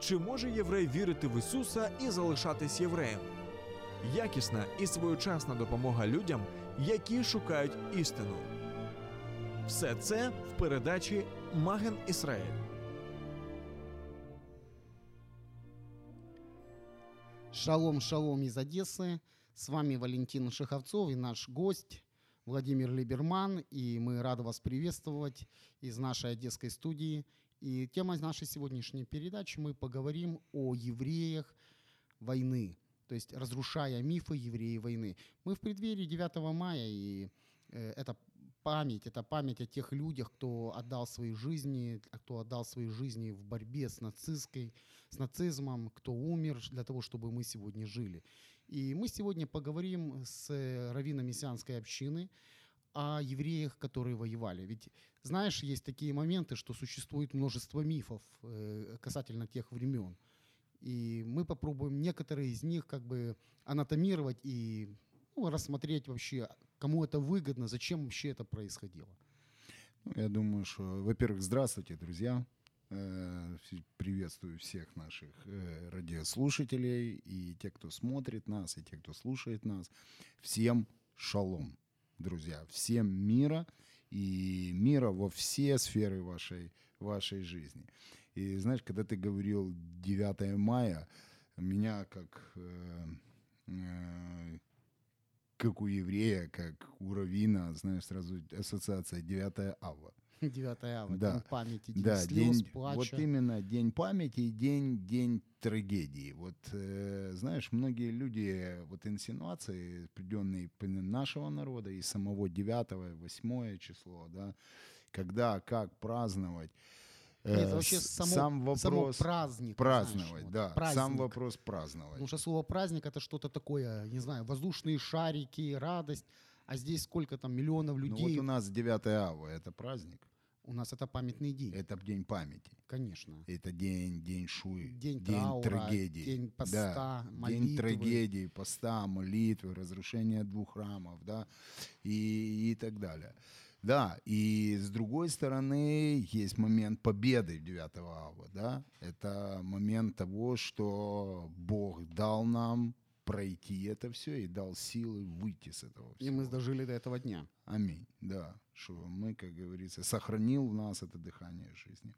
Чи може єврей вірити в Ісуса і залишатись євреєм? Якісна і своєчасна допомога людям, які шукають істину. Все це в передачі Маген Ісраїль. Шалом, шалом из Одессы. С вами Валентин Шиховцов и наш гость Владимир Либерман. И мы рады вас приветствовать из нашей одесской студии. и тема нашей сегодняшней передачи мы поговорим о евреях войны. То есть разрушая мифы евреи войны. Мы в преддверии 9 мая, и э, это память, это память о тех людях, кто отдал свои жизни, кто отдал свои жизни в борьбе с нацистской, с нацизмом, кто умер для того, чтобы мы сегодня жили. И мы сегодня поговорим с раввином мессианской общины о евреях, которые воевали. Ведь, знаешь, есть такие моменты, что существует множество мифов э, касательно тех времен. И мы попробуем некоторые из них как бы анатомировать и ну, рассмотреть вообще, кому это выгодно, зачем вообще это происходило. Ну, я думаю, что, во-первых, здравствуйте, друзья. Э, Приветствую всех наших э, радиослушателей и тех, кто смотрит нас, и тех, кто слушает нас. Всем шалом, друзья. Всем мира и мира во все сферы вашей, вашей жизни. И знаешь, когда ты говорил 9 мая, меня как э, э, как у еврея, как у равина, знаешь, сразу ассоциация 9 ава. 9 ава, Да. день памяти, день Да, слез, день, плача. вот именно день памяти и день, день трагедии. Вот, э, знаешь, многие люди, вот инсинуации, определенные нашего народа и самого 9 8 число, да, когда, как праздновать, э, Нет, вообще само, сам вопрос само праздник. праздновать, знаешь, вот, да, сам праздник. вопрос праздновать. Потому что слово праздник это что-то такое, не знаю, воздушные шарики, радость. А здесь сколько там миллионов Ну людей. вот у нас 9 ава, это праздник, У нас это памятный день. это день памяти. Конечно. Это день, день шуи, День траура, трагедии, день поста, да, молитвы. день трагедии, поста, молитвы, разрушения двух храмов, да, и, и так далее. Да, и с другой стороны есть момент победы в 9 ава, да, это момент того, что Бог дал нам пройти это все и дал силы выйти с этого И всего. мы дожили до этого дня. Аминь, да, что мы, как говорится, сохранил в нас это дыхание жизни.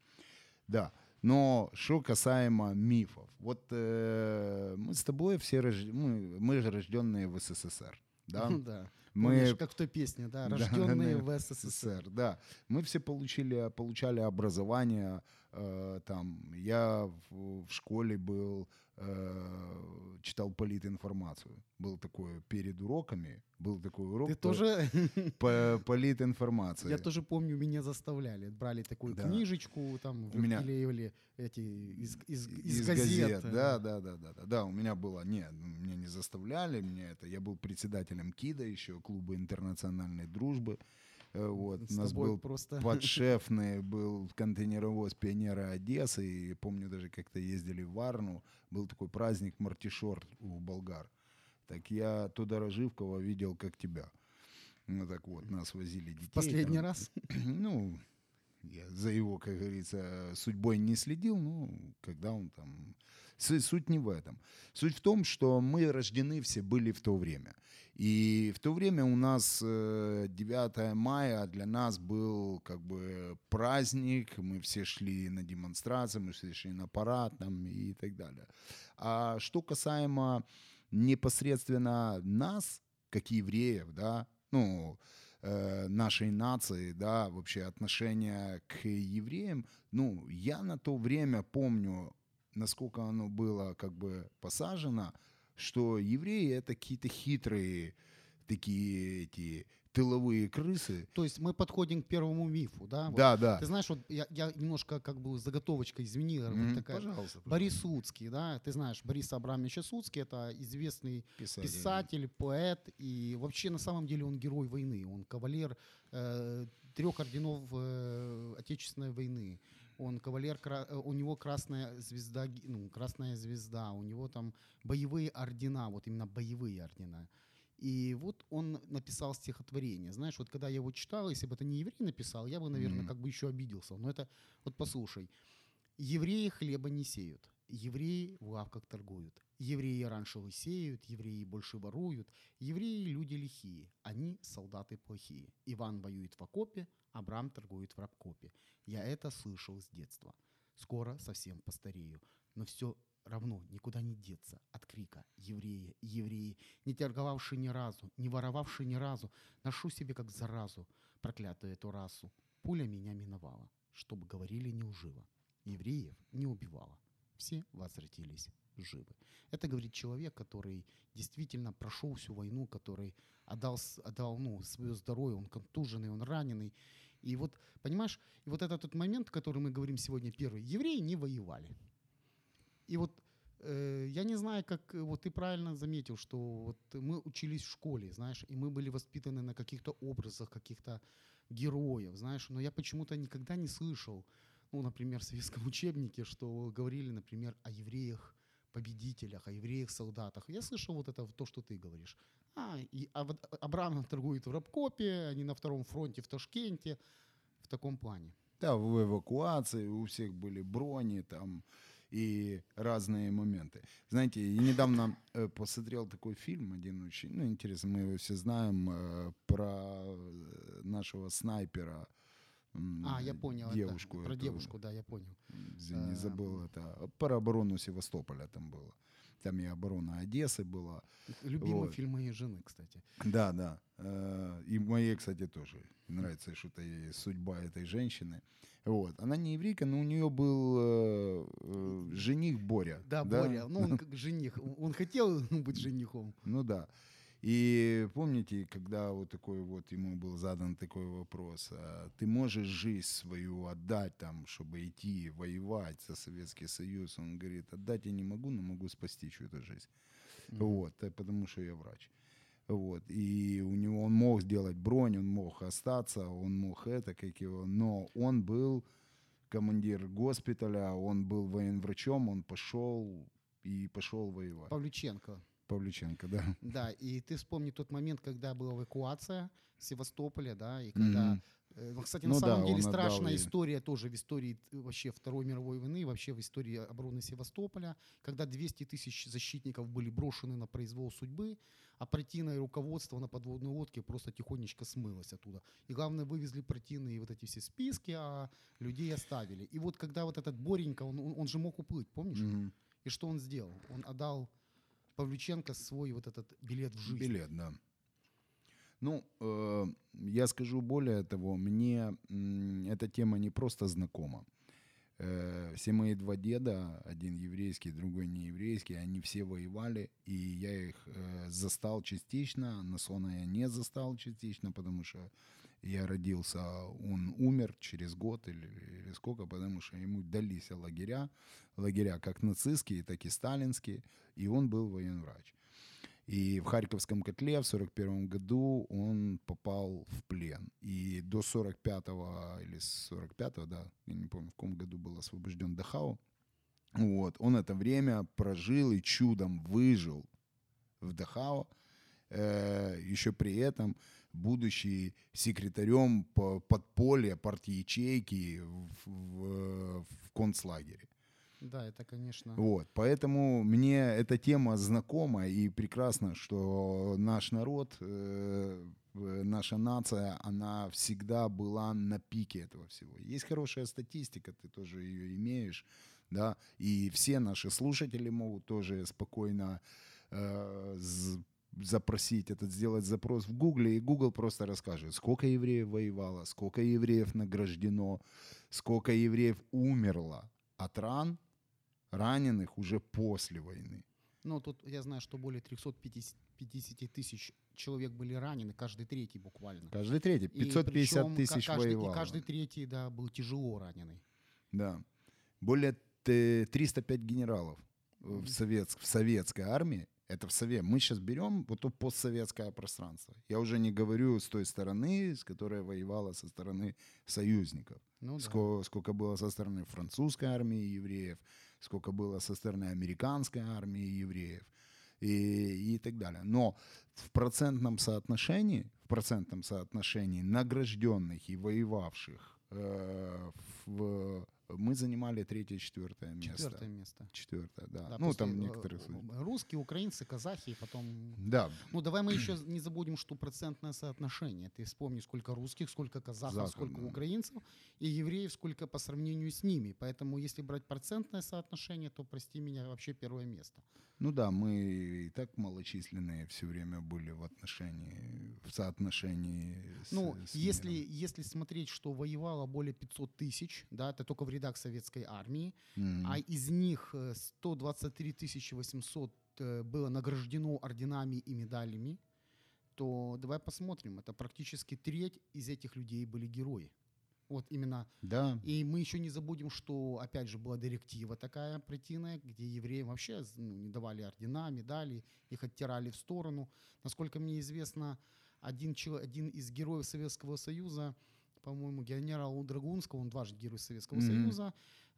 Да, но что касаемо мифов, вот э, мы с тобой все рож... мы, мы же рожденные в СССР, да? да. Мы- Помнишь, как в той песне, да, Да, рожденные да, в СССР. Да, мы все получили, получали образование э, там. Я в, в школе был, э, читал политинформацию. Был такой перед уроками, был такой урок. Ты по- тоже, по политинформации. я тоже помню, меня заставляли. Брали такую Да. книжечку, там У меня- вклеивали эти из, из, из, из газет. газет. Да, да, да, да, да. Да, у меня было, нет, меня не заставляли, меня это, я был председателем КИДа еще, клуба интернациональной дружбы. Э, Вот, С у нас был просто- подшефный, был контейнеровоз пионера Одессы, и помню даже как-то ездили в Варну, был такой праздник Мартишор у болгар. Так я туда Роживкова видел, как тебя. Ну так вот, нас возили детей. Последний там. раз? Ну, я за его, как говорится, судьбой не следил, ну, когда он там... Суть не в этом. Суть в том, что мы рождены все были в то время. И в то время у нас э, 9 мая для нас был как бы праздник, мы все шли на демонстрации, мы все шли на парад там, и так далее. А что касаемо непосредственно нас, как евреев, да, ну, э, нашей нации, да, вообще отношение к евреям, ну, я на то время помню, насколько оно было как бы посажено, что евреи это какие-то хитрые такие эти тыловые крысы. То есть мы подходим к первому мифу, да? Вот Да, да. Ты знаешь, вот я, я немножко как бы заготовочка извини, вот Мгм, такая. Пожалуйста. Борис Суцкий, да, ты знаешь, Борис Абрамович Суцкий, это известный пожалуйста. писатель, поэт, и вообще на самом деле он герой войны, он кавалер э, трех орденов э, Отечественной войны. Он кавалер, э, у него красная звезда, ну, красная звезда, у него там боевые ордена, вот именно боевые ордена. И вот он написал стихотворение. Знаешь, вот когда я его читал, если бы это не еврей написал, я бы, наверное, Мгм. как бы еще обиделся. Но это, вот послушай. Евреи хлеба не сеют, евреи в лавках торгуют. Евреи раньше лысеют, евреи больше воруют. Евреи люди лихие, они солдаты плохие. Иван воюет в окопе, Абрам торгует в рабкопе. Я это слышал с детства. Скоро совсем постарею, но все равно никуда не деться от крика «Евреи! Евреи!», не торговавший ни разу, не воровавший ни разу, ношу себе как заразу проклятую эту расу. Пуля меня миновала, чтобы говорили неуживо. Евреев не убивала. Все возвратились живы. Это говорит человек, который действительно прошел всю войну, который отдал, отдал ну, свое здоровье, он контуженный, он раненый. И вот, понимаешь, и вот этот тот момент, который мы говорим сегодня первый, евреи не воевали. И вот э, я не знаю, как э, вот ты правильно заметил, что вот мы учились в школе, знаешь, и мы были воспитаны на каких-то образах, каких-то героев, знаешь, но я почему-то никогда не слышал, ну, например, в советском учебнике, что говорили, например, о евреях победителях, о евреях-солдатах. Я слышал вот это, то, что ты говоришь. А, и, а вот Абрамов торгует в Рабкопе, они на втором фронте в Ташкенте, в таком плане. Да, в эвакуации у всех были брони там и разные моменты. Знаете, я недавно э, посмотрел такой фильм, один очень, ну, интересно, мы его все знаем, э, про э, нашего снайпера. А, я понял. это, Девушку. про эту, девушку, да, я понял. Эм. забыл это. Про оборону Севастополя там было. Там и оборона Одессы была. Любимый Вот. фильм моей жены, кстати. Да, да. Э, И моей, кстати, тоже нравится что-то судьба этой женщины. Вот. Она не еврейка, но у нее был э, э, жених Боря. Да, Боря, ну он как жених, он- он хотел быть женихом. Ну да. И помните, когда вот такой вот ему был задан такой вопрос, а ты можешь жизнь свою отдать там, чтобы идти воевать за Советский Союз? Он говорит, отдать я не могу, но могу спасти чью-то жизнь. Вот, э, потому что я врач. Вот, и у него он мог сделать бронь, он мог остаться, он мог это, как его, но он был командир госпиталя, он был военврачом, он пошел и пошел воевать. Павлюченко. Павлюченко, да. Да, и ты вспомни тот момент, когда была эвакуация Севастополя, да, и когда... Ну, Кстати, Ну на да, самом деле он отдал страшная ей. история тоже в истории э, вообще Второй мировой войны, вообще в истории обороны Севастополя, когда 200 тысяч защитников были брошены на произвол судьбы, а партийное руководство на подводной лодке просто тихонечко смылось оттуда. И главное, вывезли партийные вот эти все списки, а людей оставили. И вот когда вот этот Боренька, он, он же мог уплыть, помнишь? Мгм. И что он сделал? Он отдал Павлюченко свой вот этот билет в жизнь. Билет, да. Ну, э, я скажу более того, мне м, эта тема не просто знакома. Э, все мои два деда, один еврейский, другой не еврейский, они все воевали, и я их э, застал частично, Насона я не застал частично, потому что я родился, он умер через год или, или сколько, потому что ему дались лагеря, лагеря как нацистские, так и сталинские, и он был военврач. И в Харьковском котле в 41 году он попал в плен. И до 45-го или 45-го, да, я не помню, в каком году был освобожден Дахау. Вот, он это время прожил и чудом выжил в Дахау, э, еще при этом будучи секретарем по подполья партии ячейки в, в, в концлагере. Да, это, конечно. Вот, поэтому мне эта тема знакома и прекрасно, что наш народ, э, э, наша нация, она всегда была на пике этого всего. Есть хорошая статистика, ты тоже ее имеешь, да, и все наши слушатели могут тоже спокойно э, запросить этот, сделать запрос в Гугле, и Google просто расскажет, сколько евреев воевало, сколько евреев награждено, сколько евреев умерло от ран, раненых уже после войны. Ну, тут я знаю, что более 350 тысяч человек были ранены, каждый третий буквально. Каждый третий. И 550 причем тысяч ка- каждый, воевало. И каждый третий, да, был тяжело раненый. Да. Более т- 305 генералов в, советск- в советской армии. Это в Совет. Мы сейчас берем вот то постсоветское пространство. Я уже не говорю с той стороны, с которой воевала со стороны союзников. Ну, да. Сколько, сколько было со стороны французской армии евреев, сколько было со стороны американской армии евреев и, и так далее. Но в процентном соотношении, в процентном соотношении награжденных и воевавших э, в- мы занимали третье, четвертое место. Четвертое место. Четвертое, да. Да, ну, там э, некоторые... э, Русские, украинцы, казахи, и потом... Да, Ну, давай мы еще не забудем, что процентное соотношение. Ты вспомни, сколько русских, сколько казахов, Казахов, сколько да. украинцев, и евреев, сколько по сравнению с ними. Поэтому, если брать процентное соотношение, то, прости меня, вообще первое место. Ну да, мы и так малочисленные все время были в отношении, в соотношении с, Ну, с если, миром. если смотреть, что воевало более 500 тысяч, да, это только в рядах советской армии, Мгм. а из них э, 123 тысячи 800 э, было награждено орденами и медалями, то давай посмотрим, это практически треть из этих людей были герои. Вот именно. Да, И мы еще не забудем, что, опять же, была директива такая противная, где евреям вообще ну, не давали ордена, медали, их оттирали в сторону. Насколько мне известно, один, чело- один из героев Советского Союза, по-моему, генерал Драгунского, он дважды герой Советского Мгм. Союза,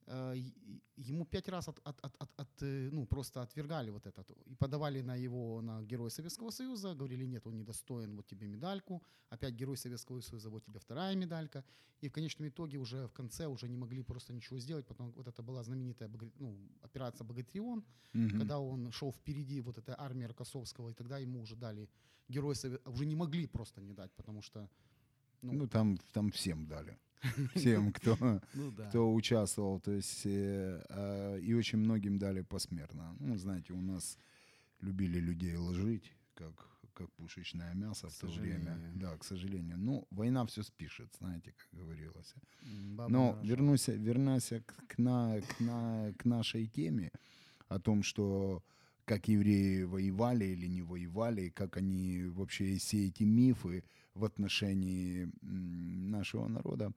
ему пять раз от, от, от, от, от, э, ну, просто отвергали вот это. И подавали на его, на Героя Советского Союза, говорили, нет, он недостоин, вот тебе медальку. Опять Герой Советского Союза, вот тебе вторая медалька. И в конечном итоге уже в конце уже не могли просто ничего сделать, потому вот это была знаменитая ну, операция «Богатрион», мгм. когда он шел впереди вот этой армии Рокоссовского, и тогда ему уже дали Герой Совет... Уже не могли просто не дать, потому что... Ну, ну там, там всем дали. Всем, кто, ну да. кто участвовал. То есть, э, а, и очень многим дали посмертно. Ну, знаете, у нас любили людей ложить, как, как пушечное мясо К в то время. Да, к сожалению. Ну, война все спишет, знаете, как говорилось. Баба Но хороша. вернусь, вернусь к, к, на, к, на, к нашей теме о том, что как евреи воевали или не воевали, как они вообще все эти мифы в отношении нашего народа.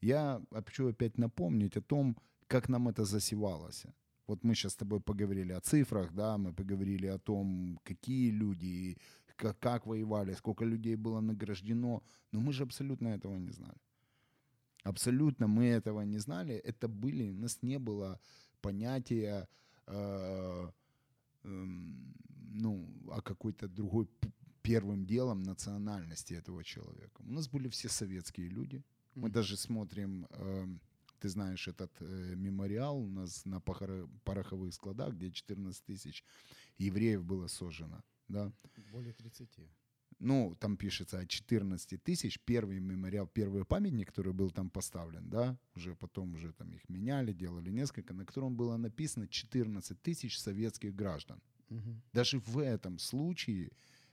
Я хочу опять напомнить о том, как нам это засевалось. Вот мы сейчас с тобой поговорили о цифрах, да, мы поговорили о том, какие люди, как, как воевали, сколько людей было награждено, но мы же абсолютно этого не знали. Абсолютно мы этого не знали. Это были, у нас не было понятия, э, эм, ну, о какой-то другой первым делом национальности этого человека. У нас были все советские люди. Мы Мгм. даже смотрим, эм, ты знаешь, этот э, мемориал у нас на похоро- пороховых складах, где 14 тысяч евреев было сожжено. Да? Более 30. ну, там пишется о 14 тысяч, первый мемориал, первый памятник, который был там поставлен, да, уже потом уже там их меняли, делали несколько, на котором было написано 14 тысяч советских граждан. Мгм. Даже в этом случае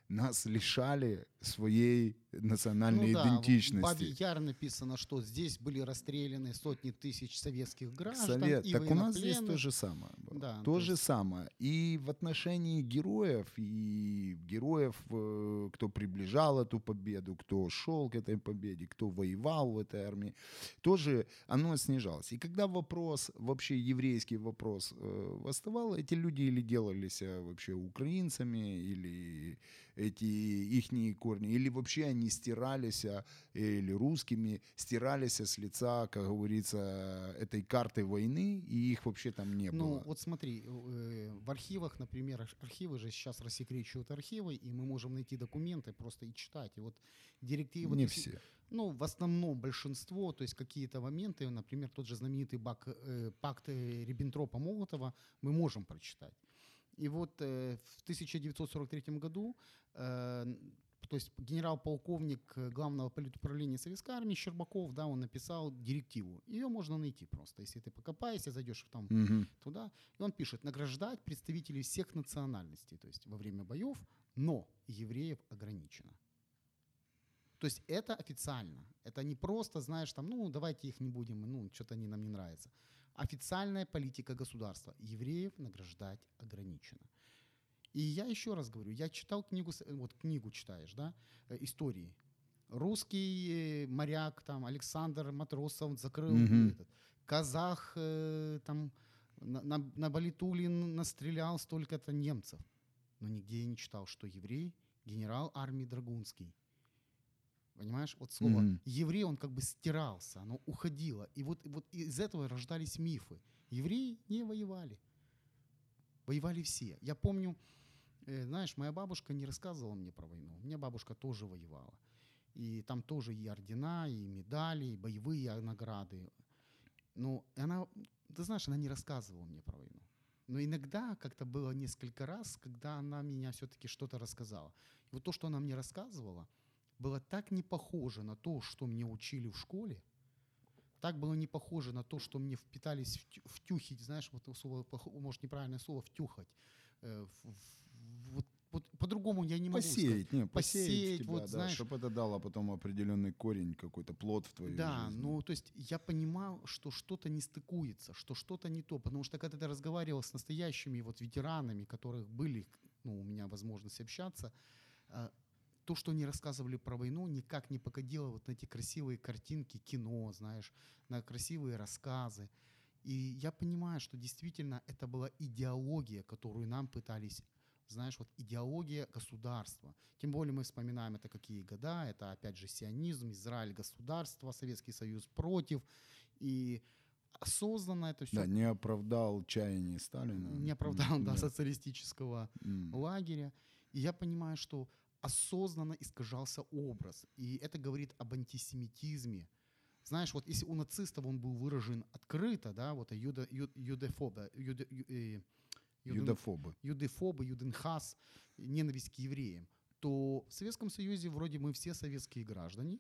нас лишали своей национальной Ну да, в идентичности. Бабе Яр написано, что здесь были расстреляны сотни тысяч советских граждан. Совет. и Так у нас здесь то же самое было. Да, то, то же есть- самое. И в отношении героев, и героев, э, кто приближал эту победу, кто шел к этой победе, кто воевал в этой армии, тоже оно снижалось. И когда вопрос, вообще еврейский вопрос э, восставал, эти люди или делались э, вообще украинцами, или эти ихние корни, или вообще они стирались, а, или русскими, стирались с лица, как говорится, этой карты войны, и их вообще там не Ну, было. вот смотри, э, в архивах, например, ар- архивы же сейчас рассекречивают архивы, и мы можем найти документы просто и читать. И вот директивы... не все. Ну, в основном большинство, то есть какие-то моменты, например, тот же знаменитый бак, э, пакт э, Риббентропа-Молотова мы можем прочитать. И вот э, в 1943 году э, то есть генерал-полковник э, главного политуправления Советской армии Щербаков, да, он написал директиву. Ее можно найти просто, если ты покопаешься, зайдешь там Мгм. туда. И он пишет, награждать представителей всех национальностей, то есть во время боев, но евреев ограничено. То есть это официально. Это не просто, знаешь, там, ну, давайте их не будем, ну, что-то они нам не нравятся. Официальная политика государства. Евреев награждать ограничено. И я еще раз говорю, я читал книгу, вот книгу читаешь, да, э, истории. Русский э, моряк, там, Александр Матросов закрыл Мгм. этот, казах, э, там, на, на, на Балитуле н- настрелял столько-то немцев. Но нигде я не читал, что еврей – генерал армии Драгунский. Понимаешь, вот слово Мгм. еврей, он как бы стирался, оно уходило. И вот, вот из этого рождались мифы. Евреи не воевали. Воевали все. Я помню, э, знаешь, моя бабушка не рассказывала мне про войну. У меня бабушка тоже воевала. И там тоже и ордена, и медали, и боевые награды. Но она, ты знаешь, она не рассказывала мне про войну. Но иногда как-то было несколько раз, когда она меня все-таки что-то рассказала. И вот то, что она мне рассказывала, было так не похоже на то, что мне учили в школе, так было не похоже на то, что мне впитались втю- втюхить, знаешь, вот слово, может, неправильное слово, втюхать. Э, вот, вот по-другому я не могу сказать. Посеять, не, посеять, Посеять, тебя, вот, да, знаешь. чтобы это дало потом определенный корень, какой-то плод в твою Да, жизнь. ну то есть я понимал, что что-то не стыкуется, что что-то не то, потому что когда ты разговаривал с настоящими вот ветеранами, которых были, ну, у меня возможность общаться, э, то, что они рассказывали про войну, никак не походило вот на эти красивые картинки, кино, знаешь, на красивые рассказы. И я понимаю, что действительно это была идеология, которую нам пытались знаешь, вот идеология государства. Тем более мы вспоминаем это какие года, это опять же сионизм, Израиль государство, Советский Союз против. И осознанно это все Да, не оправдал чаяний Сталина. не оправдал да, Да. социалистического М. лагеря. И я понимаю, что осознанно искажался образ. И это говорит об антисемитизме. Знаешь, вот если у нацистов он был выражен открыто, да, вот юда, ю, юдефоба, юде, ю- э, юден- Юдофобы. юдефобы, юденхас, ненависть к евреям, то в Советском Союзе вроде мы все советские граждане,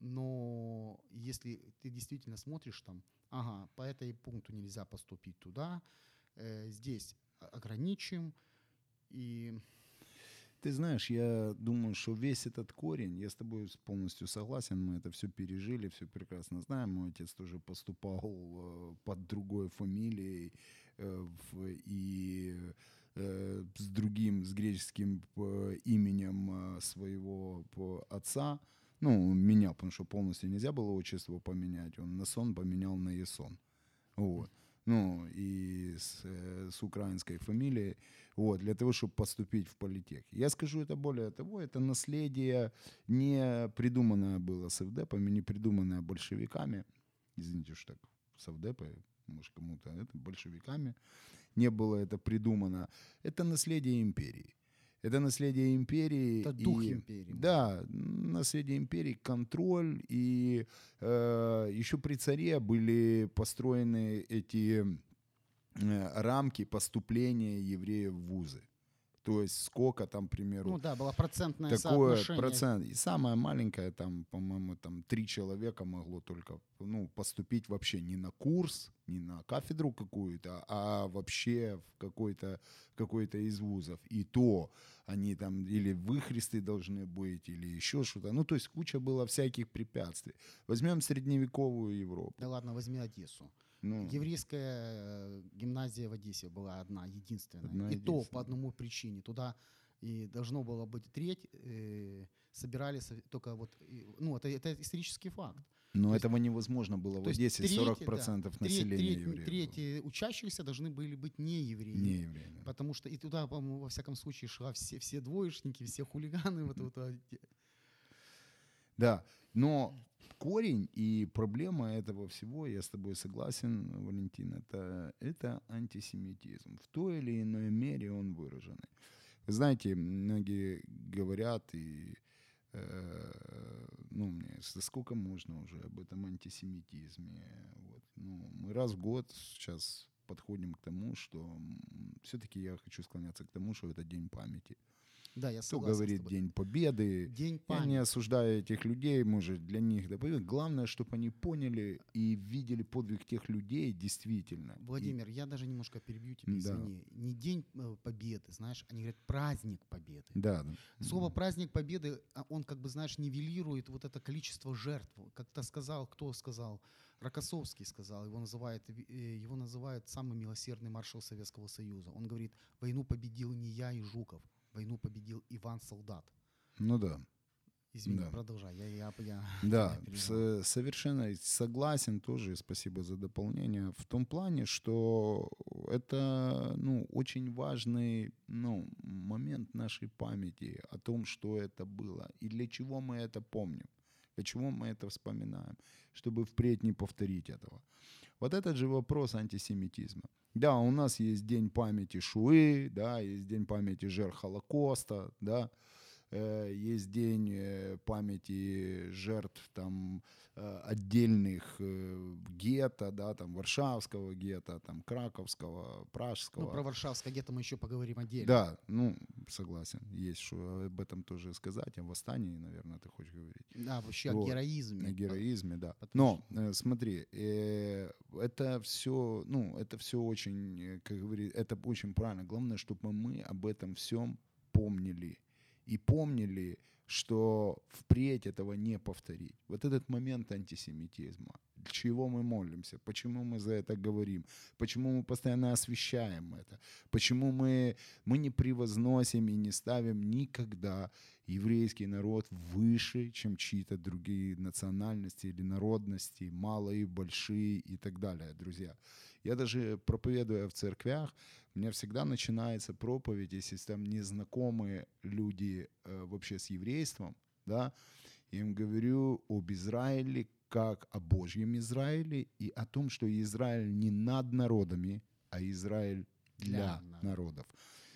но если ты действительно смотришь там, ага, по этой пункту нельзя поступить туда, э, здесь ограничим, и Ты знаешь, я думаю, что весь этот корень, я с тобой полностью согласен, мы это все пережили, все прекрасно знаем. Мой отец тоже поступал э, под другой фамилией э, и э, с другим, с греческим именем своего отца. Ну, меня, потому что полностью нельзя было отчество поменять. Он на сон поменял на Есон. Вот. Ну, и с, э, с украинской фамилией вот, для того, чтобы поступить в политех. Я скажу это более того, это наследие не придуманное было совдепами, не придуманное большевиками, извините, что так, совдепы, может кому-то это, большевиками, не было это придумано. Это наследие империи. Это наследие империи. это дух и- империи. да, наследие империи, контроль. И э, еще при царе были построены эти э, рамки поступления евреев в вузы. То есть сколько там, к примеру, Ну да, было процентное такое соотношение. процент. И самое маленькое, там, по-моему, там три человека могло только ну, поступить вообще не на курс, не на кафедру какую-то, а вообще в какой-то какой-то из вузов. И то они там или выхресты должны быть, или еще что-то. Ну, то есть куча было всяких препятствий. Возьмем средневековую Европу. Да ладно, возьми Одессу. Ну, Еврейская э, гимназия в Одессе была одна, единственная. Одна и то единственная. по одному причине. Туда и должно было быть треть, э, собирали со- только вот, и- ну, это, это исторический факт. но то есть- этого невозможно было в то есть Одессе. треть, 40% да, населения треть, евреев. треть э, учащихся должны были быть не евреи. Не евреи. да. Потому что и туда, по-моему, во всяком случае, шла все, все двоечники, все хулиганы. Вот, вот, а, Да, но корень и проблема этого всего, я с тобой согласен, Валентин, это, это антисемитизм. В той или иной мере он выраженный. Вы знаете, многие говорят, и э, ну, мне, сколько можно уже об этом антисемитизме. Вот. Ну, мы раз в год сейчас подходим к тому, что все-таки я хочу склоняться к тому, что это день памяти. Да, я Кто говорит. День Победы. День Я не памяти. осуждаю этих людей, может, для них победа. Главное, чтобы они поняли и видели подвиг тех людей действительно. И- Владимир, я даже немножко перебью тебя, Да. извини. Не День э, Победы, знаешь, они говорят праздник Победы. да, да. Слово «праздник Победы», а, он, как бы, знаешь, нивелирует вот это количество жертв. Как-то сказал, кто сказал? Рокоссовский сказал, его называют, э, его называют самый милосердный маршал Советского Союза. Он говорит, войну победил не я и Жуков, войну победил Иван Солдат. Ну да. Извини, Да. продолжай. Я, я, я, Да, я совершенно согласен тоже, спасибо за дополнение, в том плане, что это ну, очень важный ну, момент нашей памяти о том, что это было и для чего мы это помним, для чего мы это вспоминаем, чтобы впредь не повторить этого. Вот этот же вопрос антисемитизма. Да, у нас есть День памяти Шуи, да, есть День памяти жертв Холокоста, да, э, есть День э, памяти жертв там э, отдельных э, гетто, да, там Варшавского гетто, там Краковского, Пражского. Ну, про Варшавское где-то мы еще поговорим отдельно. Да, ну, согласен, есть что об этом тоже сказать, о восстании, наверное, ты хочешь говорить. Да, вообще Вот. о героизме. О героизме, да. Потому Но э, смотри, э, это все, ну, это все очень, э, как говорит, это очень правильно. Главное, чтобы мы об этом всем помнили и помнили, что впредь этого не повторить. Вот этот момент антисемитизма. Для чего мы молимся? Почему мы за это говорим? Почему мы постоянно освещаем это? Почему мы, мы не превозносим и не ставим никогда еврейский народ выше, чем чьи-то другие национальности или народности, малые, большие и так далее, друзья. Я даже проповедуя в церквях, у меня всегда начинается проповедь, если там незнакомые люди э, вообще с еврейством, да, я им говорю об Израиле как о Божьем Израиле и о том, что Израиль не над народами, а Израиль для, Для народов. народов.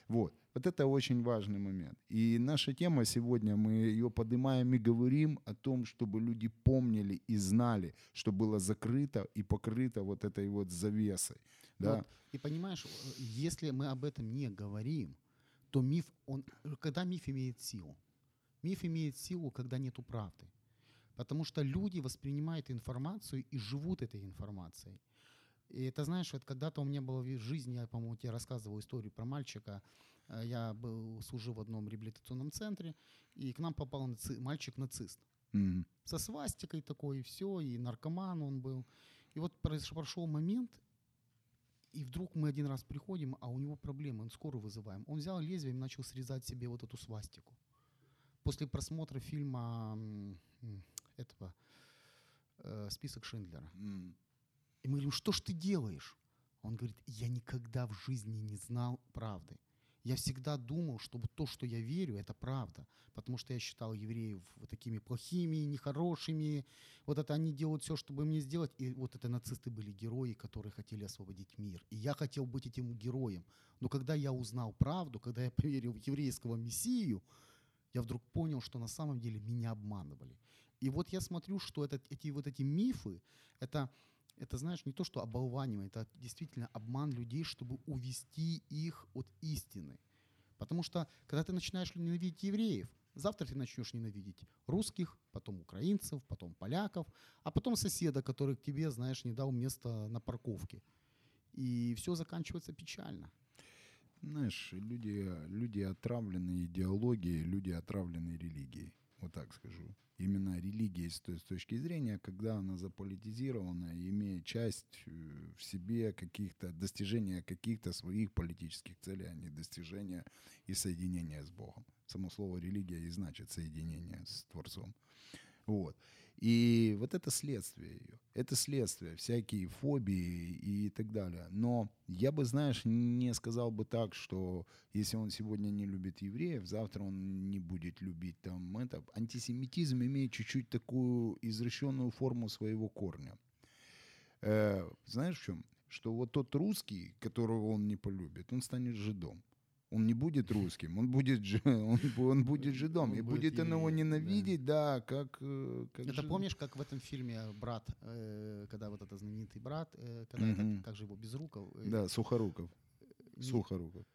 Вот. Вот это очень важный момент. И наша тема сегодня, мы ее поднимаем и говорим о том, чтобы люди помнили и знали, что было закрыто и покрыто вот этой вот завесой. Да? Вот. И понимаешь, если мы об этом не говорим, то миф, он, когда миф имеет силу? Миф имеет силу, когда нету правды. Потому что люди воспринимают информацию и живут этой информацией. И это, знаешь, вот когда-то у меня было в жизни, я, по-моему, тебе рассказывал историю про мальчика. Э, Я был, служил в одном реабилитационном центре, и к нам попал наци- мальчик-нацист Мгм. со свастикой такой, и все, и наркоман он был. И вот прошел момент, и вдруг мы один раз приходим, а у него проблемы, он скорую вызываем. Он взял лезвие и начал срезать себе вот эту свастику. После просмотра фильма этого э, «Список Шиндлера». М. И мы говорим, что ж ты делаешь? Он говорит, я никогда в жизни не знал правды. Я всегда думал, что то, что я верю, это правда. Потому что я считал евреев вот такими плохими, нехорошими. Вот это они делают все, чтобы мне сделать. И вот это нацисты были герои, которые хотели освободить мир. И я хотел быть этим героем. Но когда я узнал правду, когда я поверил в еврейского мессию, я вдруг понял, что на самом деле меня обманывали. И вот я смотрю, что этот, эти вот эти мифы, это, это, знаешь, не то, что оболванивание, это действительно обман людей, чтобы увести их от истины. Потому что, когда ты начинаешь ненавидеть евреев, завтра ты начнешь ненавидеть русских, потом украинцев, потом поляков, а потом соседа, который к тебе, знаешь, не дал место на парковке. И все заканчивается печально. Знаешь, люди, люди отравлены идеологией, люди отравлены религией. Вот так скажу. Именно религия с той с точки зрения, когда она заполитизирована, и имеет часть э, в себе каких-то достижения каких-то своих политических целей, а не достижения и соединения с Богом. Само слово религия и значит соединение с Творцом. Вот. И вот это следствие ее. Это следствие, всякие фобии и так далее. Но я бы, знаешь, не сказал бы так, что если он сегодня не любит евреев, завтра он не будет любить там это. Антисемитизм имеет чуть-чуть такую извращенную форму своего корня. Э, знаешь в чем? Что вот тот русский, которого он не полюбит, он станет жидом. Он не будет русским, он будет, жи- он, он будет жидом. Он и будет будет он его евреем, да. ненавидеть, да, как, э, как Это жид- помнишь, как в этом фильме «Брат», э, когда вот этот знаменитый брат, э, когда Мгм. этот, как же его, Безруков? э, Да, Сухоруков. не- Сухоруков.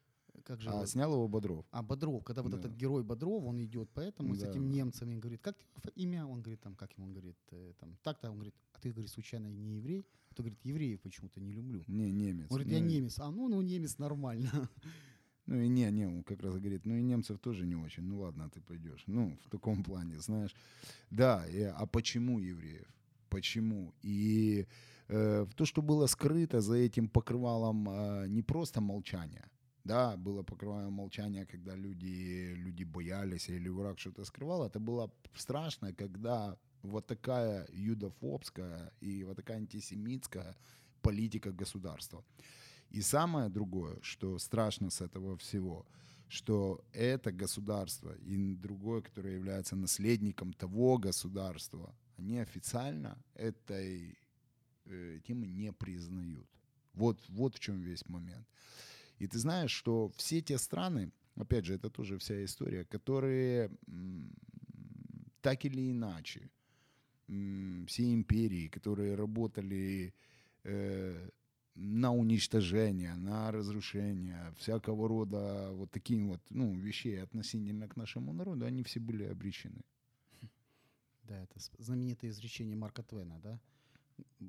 как же... А его- снял его Бодров. А Бодров, когда вот Да. этот герой Бодров, он идет поэтому с Да. этим немцем и говорит, как имя? Он говорит, там, как ему, он говорит, э, там, так-то, он говорит, а ты, говорит, случайно не еврей? А то, говорит, евреев почему-то не люблю. Не, немец. Он говорит, я немец. А ну, ну, немец нормально. Ну и не, не, он как раз говорит, ну и немцев тоже не очень. Ну ладно, ты пойдешь. Ну, в таком плане, знаешь. Да, и- а почему евреев? Почему? И э, то, что было скрыто за этим покрывалом э, не просто молчание, да, было покрывало молчания, когда люди, люди боялись или враг что-то скрывал. Это было страшно, когда вот такая юдофобская и вот такая антисемитская политика государства. И самое другое, что страшно с этого всего, что это государство и другое, которое является наследником того государства, они официально этой э, темы не признают. Вот, вот в чем весь момент. И ты знаешь, что все те страны, опять же, это тоже вся история, которые так или иначе, все империи, которые работали э, на уничтожение, на разрушение всякого рода вот таким вот ну, вещей относительно к нашему народу, они все были обречены. Да, это знаменитое изречение Марка Твена, да?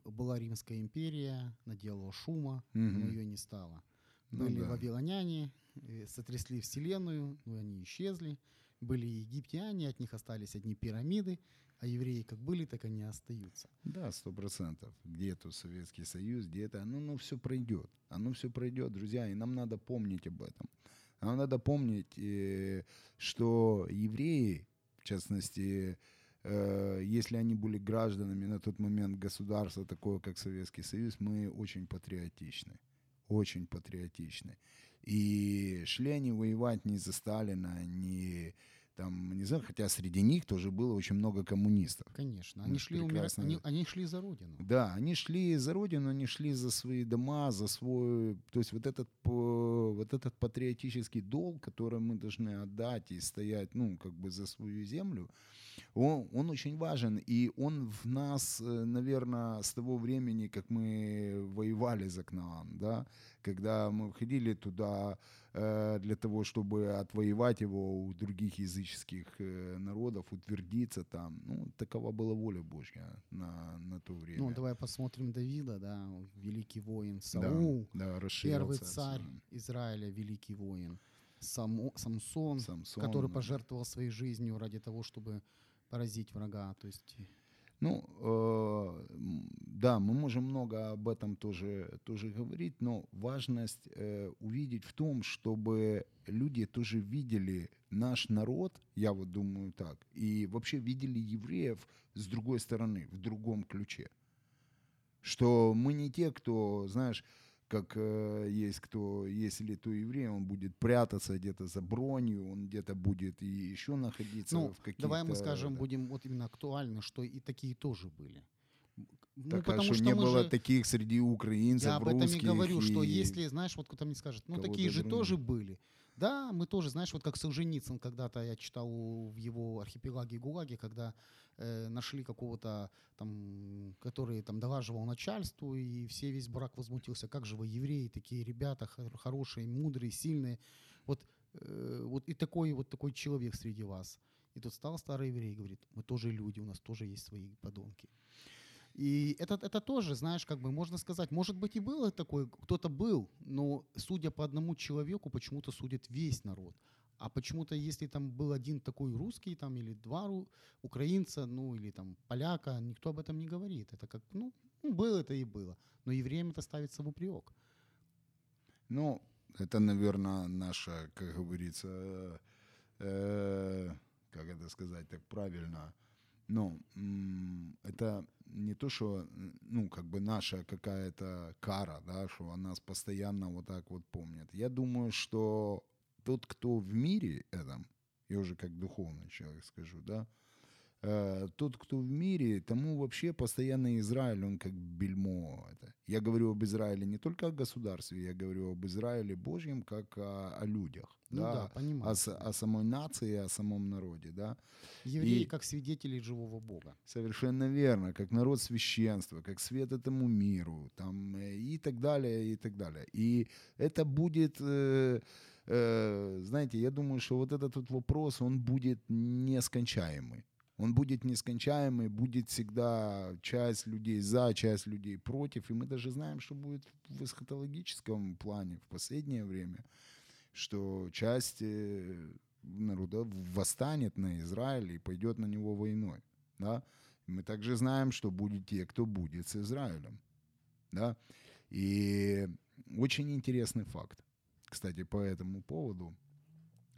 Была Римская империя, наделала шума, но Мгм. ее не стало. Ну Были да. вавилоняне, э, сотрясли вселенную, но они исчезли. Были египтяне, от них остались одни пирамиды, а евреи как были, так они остаются. Да, сто процентов. Где-то Советский Союз, где-то, ну, ну, все пройдет. Оно все пройдет, друзья, и нам надо помнить об этом. Нам надо помнить, э, что евреи, в частности, э, если они были гражданами на тот момент государства, такого как Советский Союз, мы очень патриотичны. Очень патриотичны. И шли они воевать не за Сталина, не там, не знаю, хотя среди них тоже было очень много коммунистов. Конечно, они шли, умирать, прекрасно- они, они шли за родину. Да, они шли за родину, они шли за свои дома, за свой... То есть вот этот, вот этот патриотический долг, который мы должны отдать и стоять, ну, как бы за свою землю, он, он очень важен. И он в нас, наверное, с того времени, как мы воевали за Кнаан, да, когда мы входили туда э, для того, чтобы отвоевать его у других языческих э, народов, утвердиться там. Ну, такова была воля Божья на, на то время. Ну, давай посмотрим Давида, да, великий воин, Да, Саул, да, расширился первый царь всё. Израиля, великий воин, Само- Самсон, Самсон, который да. пожертвовал своей жизнью ради того, чтобы поразить врага. То есть, Ну, э, да, мы можем много об этом тоже, тоже говорить, но важность э, увидеть в том, чтобы люди тоже видели наш народ, я вот думаю так, и вообще видели евреев с другой стороны, в другом ключе. Что мы не те, кто, знаешь, как э, есть кто, если то еврей, он будет прятаться где-то за бронью, он где-то будет и еще находиться ну, в каких-то... давай мы скажем, да. будем вот именно актуальны, что и такие тоже были. Ну, Так, а потому что, что не было же- таких среди украинцев, Я об этом и русских говорю, что и- если, знаешь, вот кто-то мне скажет, ну такие же других. тоже были. Да, мы тоже, знаешь, вот как Солженицын когда-то я читал в его архипелаге ГУЛАГе, когда э, нашли какого-то там, который там долаживал начальству, и все весь брак возмутился, как же вы евреи, такие ребята хор- хорошие, мудрые, сильные, вот, э, вот и такой вот такой человек среди вас. И тут стал старый еврей и говорит, мы тоже люди, у нас тоже есть свои подонки. И это, это тоже, знаешь, как бы можно сказать, может быть и было такое, кто-то был, но судя по одному человеку, почему-то судит весь народ. А почему-то, если там был один такой русский там или два украинца, ну или там поляка, никто об этом не говорит. Это как, ну, было это и было. Но евреям это ставится в упрек. Ну, это, наверное, наша, как говорится, э, э, как это сказать так правильно, ну, это не то, что, ну, как бы наша какая-то кара, да, что о нас постоянно вот так вот помнят. Я думаю, что тот, кто в мире этом, я уже как духовный человек скажу, да, тот, кто в мире, тому вообще постоянно Израиль, он как бельмо. Это. Я говорю об Израиле не только о государстве, я говорю об Израиле Божьем, как о, о людях. Ну да, да, понимаю. о, о самой нации, о самом народе, да. Евреи и- как свидетели живого Бога. Совершенно верно, как народ священства, как свет этому миру, там, э, и так далее, и так далее. И это будет, э, э, знаете, я думаю, что вот этот вот вопрос, он будет нескончаемый. Он будет нескончаемый, будет всегда часть людей за, часть людей против. И мы даже знаем, что будет в эсхатологическом плане в последнее время, что часть э, народа восстанет на Израиль и пойдет на него войной. Да? Мы также знаем, что будут те, кто будет с Израилем. Да? И очень интересный факт, кстати, по этому поводу.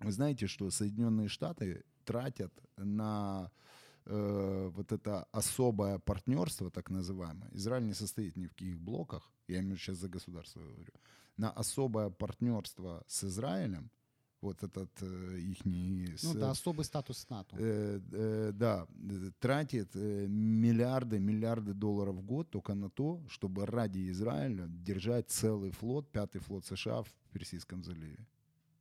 Вы знаете, что Соединенные Штаты тратят на э, вот это особое партнерство, так называемое. Израиль не состоит ни в каких блоках, я имею сейчас за государство говорю, на особое партнерство с Израилем вот этот э, их Ну да, особый статус НАТО. Э, э, да, тратит э, миллиарды, миллиарды долларов в год только на то, чтобы ради Израиля держать целый флот, пятый флот США в Персидском заливе.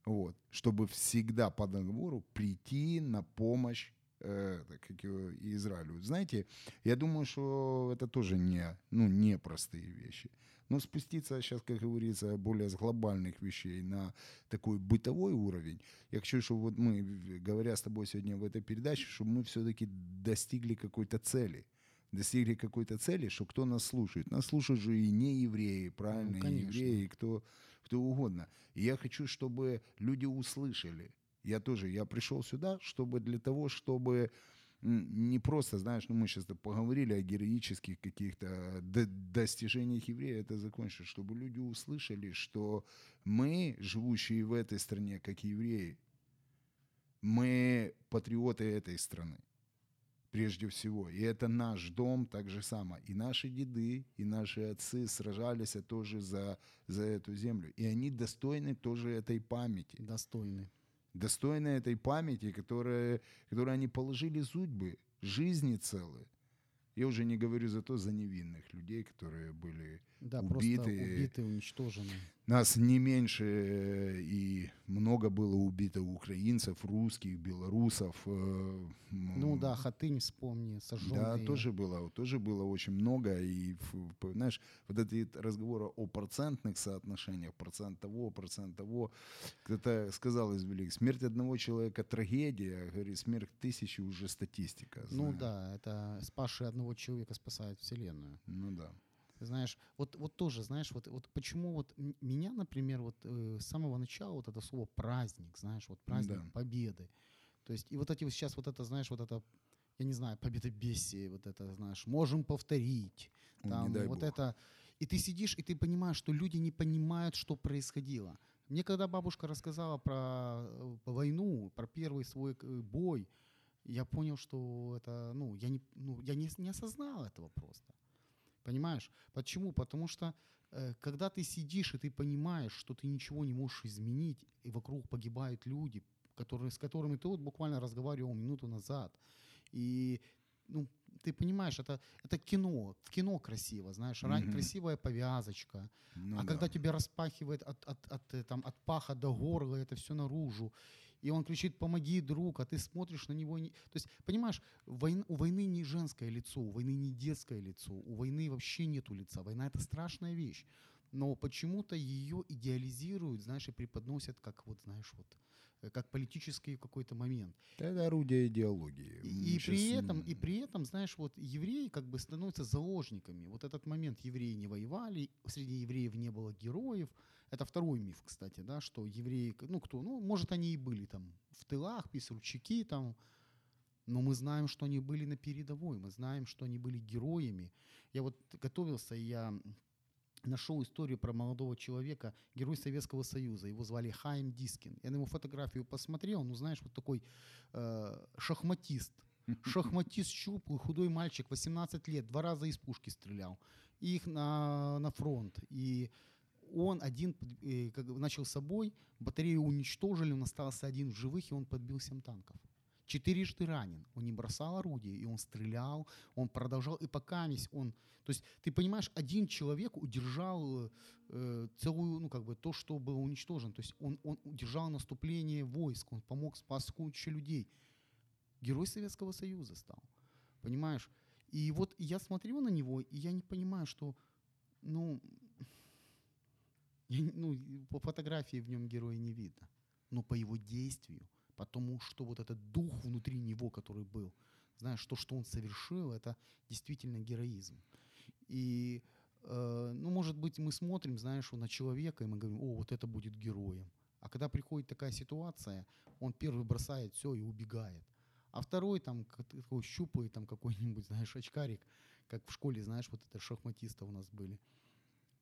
Вот, чтобы всегда по договору прийти на помощь э, как его, Израилю. Знаете, я думаю, что это тоже не, ну, не простые вещи. Но спуститься сейчас, как говорится, более с глобальных вещей на такой бытовой уровень, я хочу, чтобы вот мы, говоря с тобой сегодня в этой передаче, чтобы мы все-таки достигли какой-то цели достигли какой-то цели, что кто нас слушает. Нас слушают же и не евреи, правильно, ну, и евреи, кто, кто угодно. И я хочу, чтобы люди услышали. Я тоже, я пришел сюда, чтобы для того, чтобы не просто, знаешь, ну мы сейчас поговорили о героических каких-то достижениях еврея, это закончится, чтобы люди услышали, что мы, живущие в этой стране, как евреи, мы патриоты этой страны прежде всего. И это наш дом так же само. И наши деды, и наши отцы сражались тоже за, за эту землю. И они достойны тоже этой памяти. Достойны достойны этой памяти, которые, которые они положили судьбы, жизни целые. Я уже не говорю за то, за невинных людей, которые были да, убиты. убиты, уничтожены. Нас не меньше э, и много было убито украинцев, русских, белорусов. Э, ну да, Хатынь вспомни, сожженные. Да, тоже было, тоже было очень много. И, знаешь, вот эти разговоры о процентных соотношениях, процент того, процент того. Кто-то сказал из великих, смерть одного человека трагедия, говорит, смерть тысячи уже статистика. Ну знаешь. Ну да, это спасший одного человека спасает вселенную. Ну да. Знаешь, вот, вот тоже, знаешь, вот, вот почему вот меня, например, вот э, с самого начала вот это слово праздник, знаешь, вот праздник да. победы. То есть, и вот эти вот сейчас вот это, знаешь, вот это, я не знаю, победобесие, вот это, знаешь, можем повторить. Там, вот Бог. это. И ты сидишь, и ты понимаешь, что люди не понимают, что происходило. Мне когда бабушка рассказала про э, войну, про первый свой э, бой, я понял, что это, ну, я не, ну, я не, не осознал этого просто. Понимаешь? Почему? Потому что э, когда ты сидишь и ты понимаешь, что ты ничего не можешь изменить, и вокруг погибают люди, которые, с которыми ты вот буквально разговаривал минуту назад, и ну, ты понимаешь, это, это кино, в кино красиво, знаешь, mm-hmm. красивая повязочка, ну, а да. когда тебя распахивает от, от, от, э, там, от паха до горла, это все наружу, и он кричит «помоги, друг», а ты смотришь на него. Не... То есть, понимаешь, войн... у войны не женское лицо, у войны не детское лицо, у войны вообще нету лица. Война — это страшная вещь. Но почему-то ее идеализируют, знаешь, и преподносят как вот, знаешь, вот э, как политический какой-то момент. Это орудие идеологии. И, и при этом, и при этом, знаешь, вот евреи как бы становятся заложниками. Вот этот момент евреи не воевали, среди евреев не было героев, это второй миф, кстати, да, что евреи, ну кто, ну может они и были там в тылах, писарчаки там, но мы знаем, что они были на передовой, мы знаем, что они были героями. Я вот готовился, и я нашел историю про молодого человека, герой Советского Союза. Его звали Хайм Дискин. Я на его фотографию посмотрел, ну знаешь, вот такой э, шахматист. Шахматист щуплый, худой мальчик, 18 лет, два раза из пушки стрелял. И их на, на фронт. И он один э, как, начал собой, батарею уничтожили, он остался один в живых, и он подбил 7 танков. Четырежды ранен. Он не бросал орудие, и он стрелял, он продолжал, и пока он... То есть, ты понимаешь, один человек удержал э, целую, ну, как бы, то, что было уничтожено. То есть, он, он удержал наступление войск, он помог спас кучу людей. Герой Советского Союза стал. Понимаешь? И вот я смотрю на него, и я не понимаю, что, ну, ну, по фотографии в нем героя не видно. но по его действию, потому что вот этот дух внутри него, который был, знаешь, то, что он совершил, это действительно героизм. И, э, ну, может быть, мы смотрим, знаешь, на человека, и мы говорим, о, вот это будет героем. А когда приходит такая ситуация, он первый бросает все и убегает. А второй там такой щуплый, там какой-нибудь, знаешь, очкарик, как в школе, знаешь, вот это шахматисты у нас были.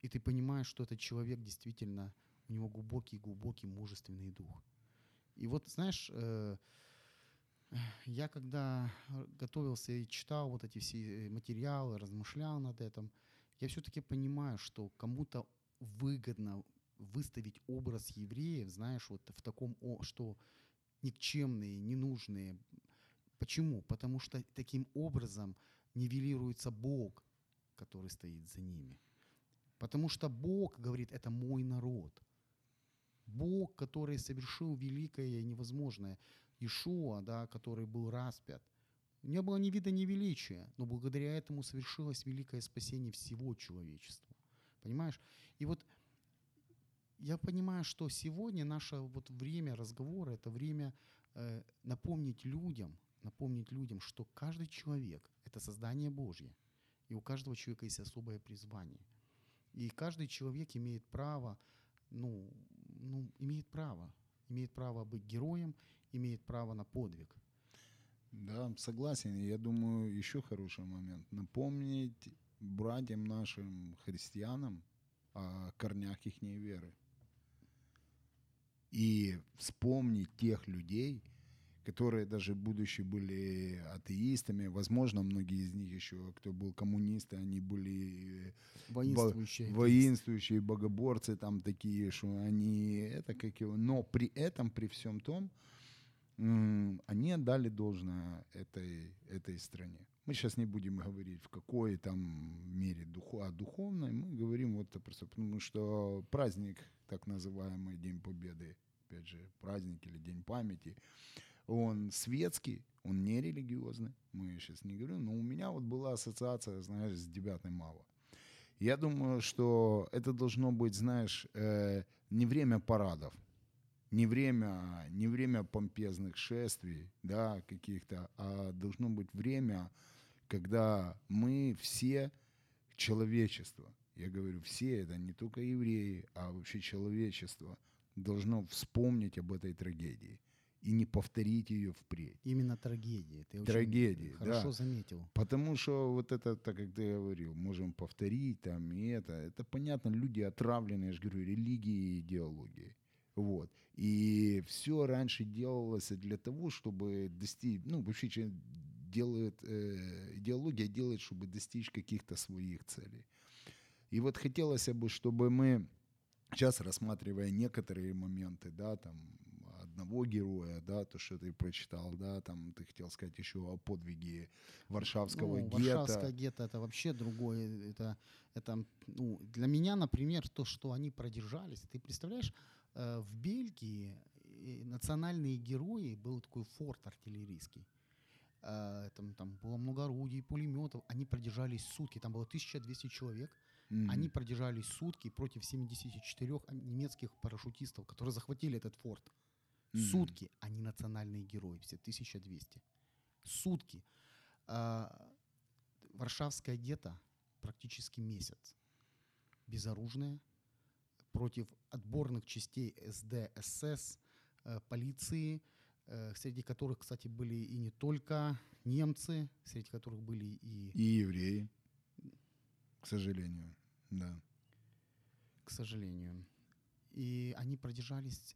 И ты понимаешь, что этот человек действительно, у него глубокий-глубокий мужественный дух. И вот, знаешь, э, я когда готовился и читал вот эти все э, материалы, размышлял над этим, я все-таки понимаю, что кому-то выгодно выставить образ евреев, знаешь, вот в таком, что никчемные, ненужные. Почему? Потому что таким образом нивелируется Бог, который стоит за ними. Потому что Бог говорит, это мой народ. Бог, который совершил великое и невозможное. Ишуа, да, который был распят. Не было ни вида, ни величия, но благодаря этому совершилось великое спасение всего человечества. Понимаешь? И вот я понимаю, что сегодня наше вот время разговора, это время э, напомнить людям, напомнить людям, что каждый человек – это создание Божье. И у каждого человека есть особое призвание. И каждый человек имеет право, ну, ну, имеет право, имеет право быть героем, имеет право на подвиг. Да, согласен. Я думаю, еще хороший момент. Напомнить братьям нашим христианам о корнях их веры. И вспомнить тех людей, которые даже будучи были атеистами, возможно, многие из них еще, кто был коммунисты, они были Воинствующие. воинствующие богоборцы там такие, что они это как его, но при этом, при всем том, м, они отдали должное этой, этой стране. Мы сейчас не будем говорить, в какой там мере духу, а духовной, мы говорим вот это просто потому, что праздник, так называемый День Победы, опять же, праздник или День памяти, он светский, он не религиозный, мы сейчас не говорим, но у меня вот была ассоциация, знаешь, с 9 мая. Я думаю, что это должно быть, знаешь, э, не время парадов, не время, не время помпезных шествий, да, каких-то, а должно быть время, когда мы все человечество, я говорю, все, это не только евреи, а вообще человечество, должно вспомнить об этой трагедии и не повторить ее впредь. Именно трагедии. Ты Трагедии, хорошо да. заметил. Потому что вот это, так как ты говорил, можем повторить там и это. Это понятно, люди отравленные, я же говорю, религией и идеологией. Вот. И все раньше делалось для того, чтобы достичь, ну, вообще че делает, э, идеология делает, чтобы достичь каких-то своих целей. И вот хотелось бы, чтобы мы сейчас рассматривая некоторые моменты, да, там, одного героя, да, то, что ты прочитал, да, там, ты хотел сказать еще о подвиге Варшавского ну, гетто. Варшавское гетто это вообще другое. Это, это ну, для меня, например, то, что они продержались. Ты представляешь, э, в Бельгии э, национальные герои был такой форт артиллерийский. Э, Там, там было много орудий, пулеметов. Они продержались сутки. Там было 1200 человек. Мгм. Они продержались сутки против 74 немецких парашютистов, которые захватили этот форт. Мгм. Сутки. Они национальные герои, все 1200. Сутки. А, Варшавское гетто практически месяц. Безоружное, против отборных частей СД, СС, э, полиции, э, среди которых, кстати, были и не только немцы, среди которых были и И евреи, к сожалению, да. к сожалению. И они продержались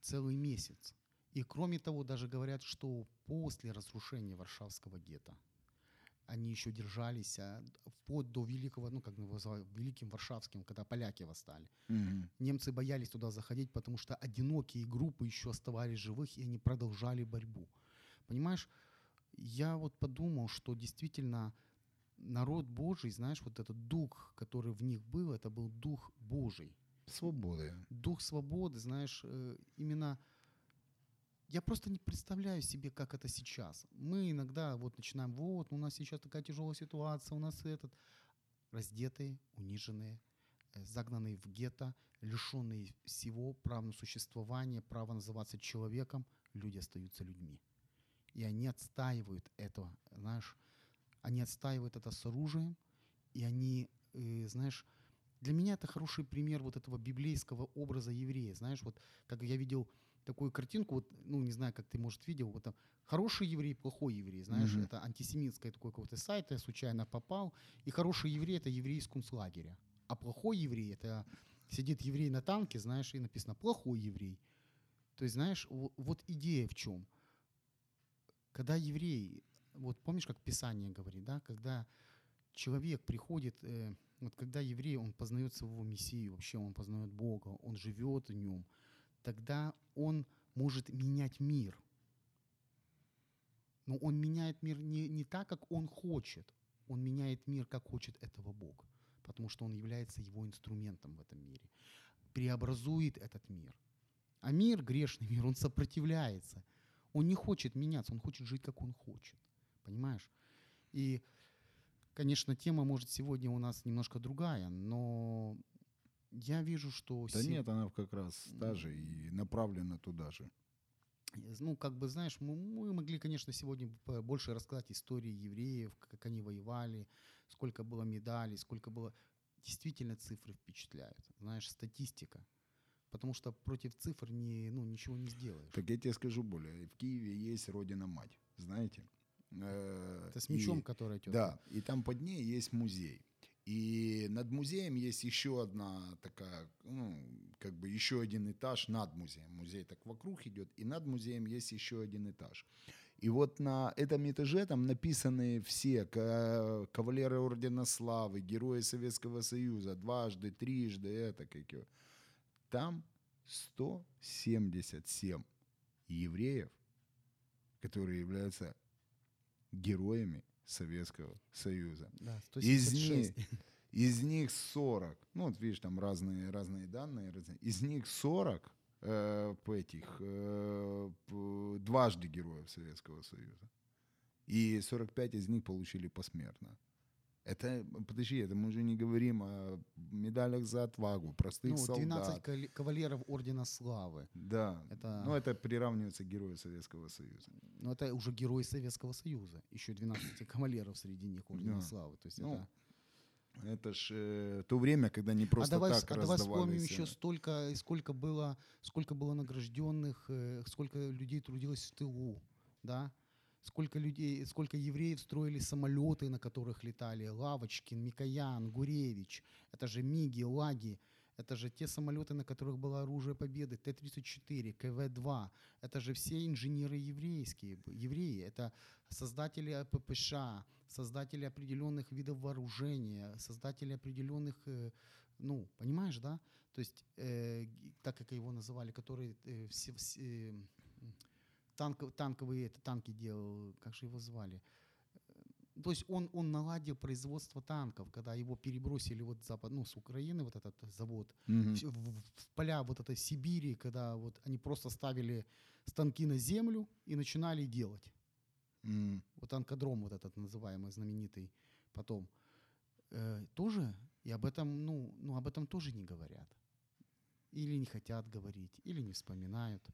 целый месяц. И кроме того, даже говорят, что после разрушения Варшавского гетто они еще держались а, вплоть до великого, ну, как его называют, Великим Варшавским, когда поляки восстали. Мгм. Немцы боялись туда заходить, потому что одинокие группы еще оставались живых, и они продолжали борьбу. Понимаешь, я вот подумал, что действительно народ Божий, знаешь, вот этот дух, который в них был, это был дух Божий. Свободы. Дух свободы, знаешь, э, именно... Я просто не представляю себе, как это сейчас. Мы иногда вот начинаем, вот, у нас сейчас такая тяжелая ситуация, у нас этот... Раздетые, униженные, э, загнанные в гетто, лишенные всего права на существование, права называться человеком, люди остаются людьми. И они отстаивают это, знаешь, они отстаивают это с оружием, и они, э, знаешь, для меня это хороший пример вот этого библейского образа еврея. Знаешь, вот как я видел такую картинку, вот, ну, не знаю, как ты, может, видел, вот там хороший еврей, плохой еврей, знаешь, Мгм. это антисемитский такой какой-то сайт, я случайно попал, и хороший еврей – это еврей из концлагеря, а плохой еврей – это сидит еврей на танке, знаешь, и написано «плохой еврей». То есть, знаешь, во- вот идея в чем? Когда еврей, вот помнишь, как Писание говорит, да, когда человек приходит, э, вот когда еврей, он познает своего Мессию, вообще он познает Бога, он живет в нем, тогда он может менять мир. Но он меняет мир не, не так, как он хочет, он меняет мир, как хочет этого Бог, потому что он является его инструментом в этом мире, преобразует этот мир. А мир, грешный мир, он сопротивляется. Он не хочет меняться, он хочет жить, как он хочет. Понимаешь? И, конечно, тема, может, сегодня у нас немножко другая, но я вижу, что... Да се- нет, она как раз та же и направлена туда же. ну, как бы, знаешь, мы, мы могли, конечно, сегодня больше рассказать истории евреев, как они воевали, сколько было медалей, сколько было... Действительно цифры впечатляют, знаешь, статистика. Потому что против цифр не, ну, ничего не сделаешь. Так я тебе скажу более. В Киеве есть Родина-Мать, знаете? Э, Это с мечом, и- который идет. Да, и там под ней есть музей. И над музеем есть еще одна такая, ну, как бы еще один этаж над музеем. Музей так вокруг идет, и над музеем есть еще один этаж. И вот на этом этаже там написаны все ка- кавалеры Ордена Славы, герои Советского Союза, дважды, трижды, это как его. Там 177 евреев, которые являются героями Советского Союза. Да, Из 176. них, из них 40, ну вот видишь, там разные, разные данные, разные. из них 40 э, по этих, э, дважды героев Советского Союза. И 45 из них получили посмертно. Это, подожди, это мы уже не говорим о медалях за отвагу, простых Ну, солдат. 12 кали- кавалеров Ордена Славы. Да, Это- ну это приравнивается к герою Советского Союза. Но это уже герои Советского Союза. Еще 12 кавалеров среди них Ордена Да. Славы. То есть Ну, это... Это ж э, то время, когда не просто а давай, так а давай вспомним еще столько, сколько было, сколько было награжденных, э, сколько людей трудилось в тылу, да? Сколько людей, сколько евреев строили самолеты, на которых летали Лавочкин, Микоян, Гуревич. Это же Миги, Лаги. Это же те самолеты, на которых было оружие победы, Т-34, КВ-2. Это же все инженеры еврейские, евреи. Это создатели ППШ, создатели определенных видов вооружения, создатели определенных, э, ну, понимаешь, да? То есть, э, так как его называли, который э, все, все, м, танко- танковые это, танки делал, как же его звали? То есть он, он наладил производство танков, когда его перебросили вот запад, ну, с Украины, вот этот завод, мгм. в, в- поля вот этой Сибири, когда вот они просто ставили станки на землю и начинали делать. М. Вот танкодром вот этот называемый знаменитый потом. Э, тоже, и об этом, ну, ну, об этом тоже не говорят. Или не хотят говорить, или не вспоминают.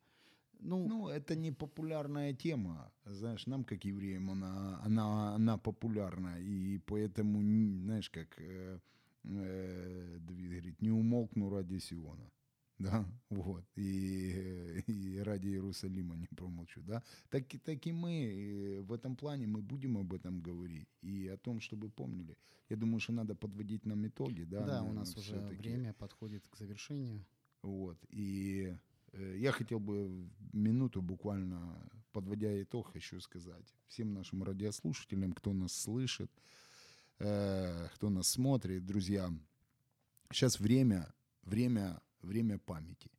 Ну, Ну, это не популярная тема. Знаешь, нам, как евреям, она, она, она популярна. И поэтому, знаешь, как э, э, Давид говорит, не умолкну ради Сиона. Да, вот. И, э, и ради Иерусалима не промолчу, да. Так, так и мы э, в этом плане мы будем об этом говорить. И о том, чтобы помнили. Я думаю, что надо подводить нам итоги, да. да, у нас уже время подходит к завершению. Вот. И я хотел бы минуту буквально, подводя итог, хочу сказать всем нашим радиослушателям, кто нас слышит, э, кто нас смотрит, друзья, сейчас время, время, время памяти.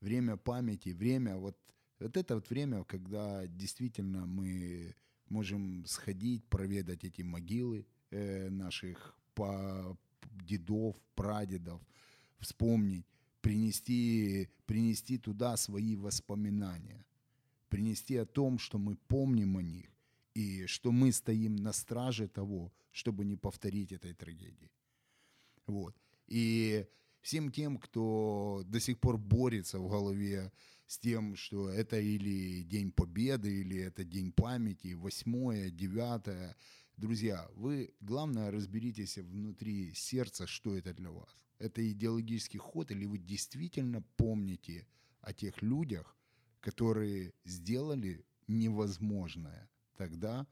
Время памяти, время вот, вот это вот время, когда действительно мы можем сходить, проведать эти могилы э, наших дедов, прадедов, вспомнить, принести, принести туда свои воспоминания, принести о том, что мы помним о них, и что мы стоим на страже того, чтобы не повторить этой трагедии. Вот. И всем тем, кто до сих пор борется в голове с тем, что это или День Победы, или это День памяти, восьмое, девятое. Друзья, вы, главное, разберитесь внутри сердца, что это для вас. Это идеологический ход, или вы действительно помните о тех людях, которые сделали невозможное тогда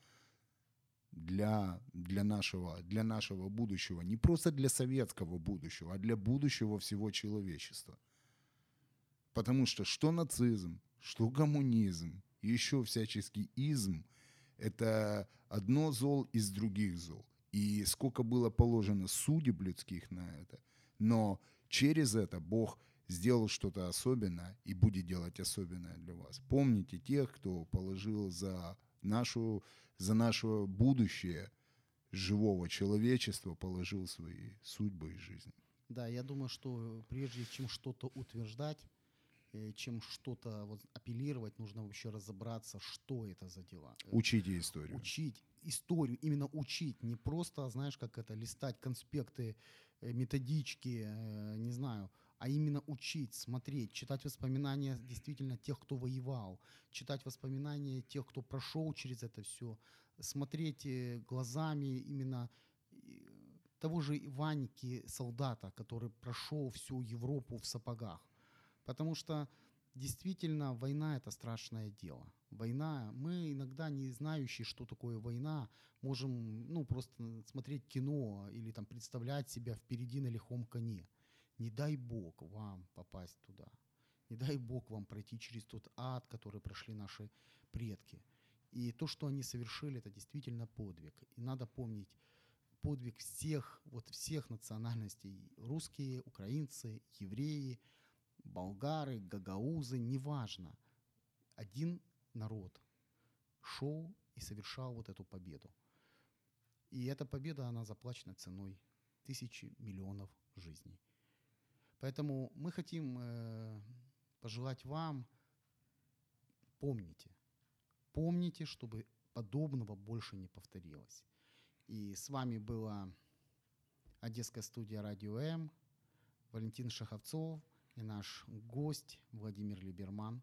для, для, нашего, для нашего будущего. Не просто для советского будущего, а для будущего всего человечества. Потому что что нацизм, что коммунизм, еще всяческий изм – это одно зол из других зол. И сколько было положено судеб людских на это. Но через это Бог сделал что-то особенное и будет делать особенное для вас. Помните тех, кто положил за, нашу, за наше будущее живого человечества, положил свои судьбы и жизнь. Да, я думаю, что прежде чем что-то утверждать, э, чем что-то вот апеллировать, нужно вообще разобраться, что это за дела. Э, Учите историю. Учить историю, именно учить, не просто, знаешь, как это, листать конспекты, методички, не знаю, а именно учить, смотреть, читать воспоминания действительно тех, кто воевал, читать воспоминания тех, кто прошел через это все, смотреть э, глазами именно э, того же Иваники, солдата, который прошел всю Европу в сапогах. Потому что действительно война это страшное дело. Война, мы иногда не знающие, что такое война, можем ну, просто смотреть кино или там представлять себя впереди на лихом коне. Не дай Бог вам попасть туда. Не дай Бог вам пройти через тот ад, который прошли наши предки. И то, что они совершили, это действительно подвиг. И надо помнить подвиг всех, вот всех национальностей. Русские, украинцы, евреи, болгары, гагаузы, неважно. Один народ шел и совершал вот эту победу. И эта победа, она заплачена ценой тысячи миллионов жизней. Поэтому мы хотим э, пожелать вам, помните, помните, чтобы подобного больше не повторилось. И с вами была Одесская студия «Радио М», Валентин Шаховцов и наш гость Владимир Либерман.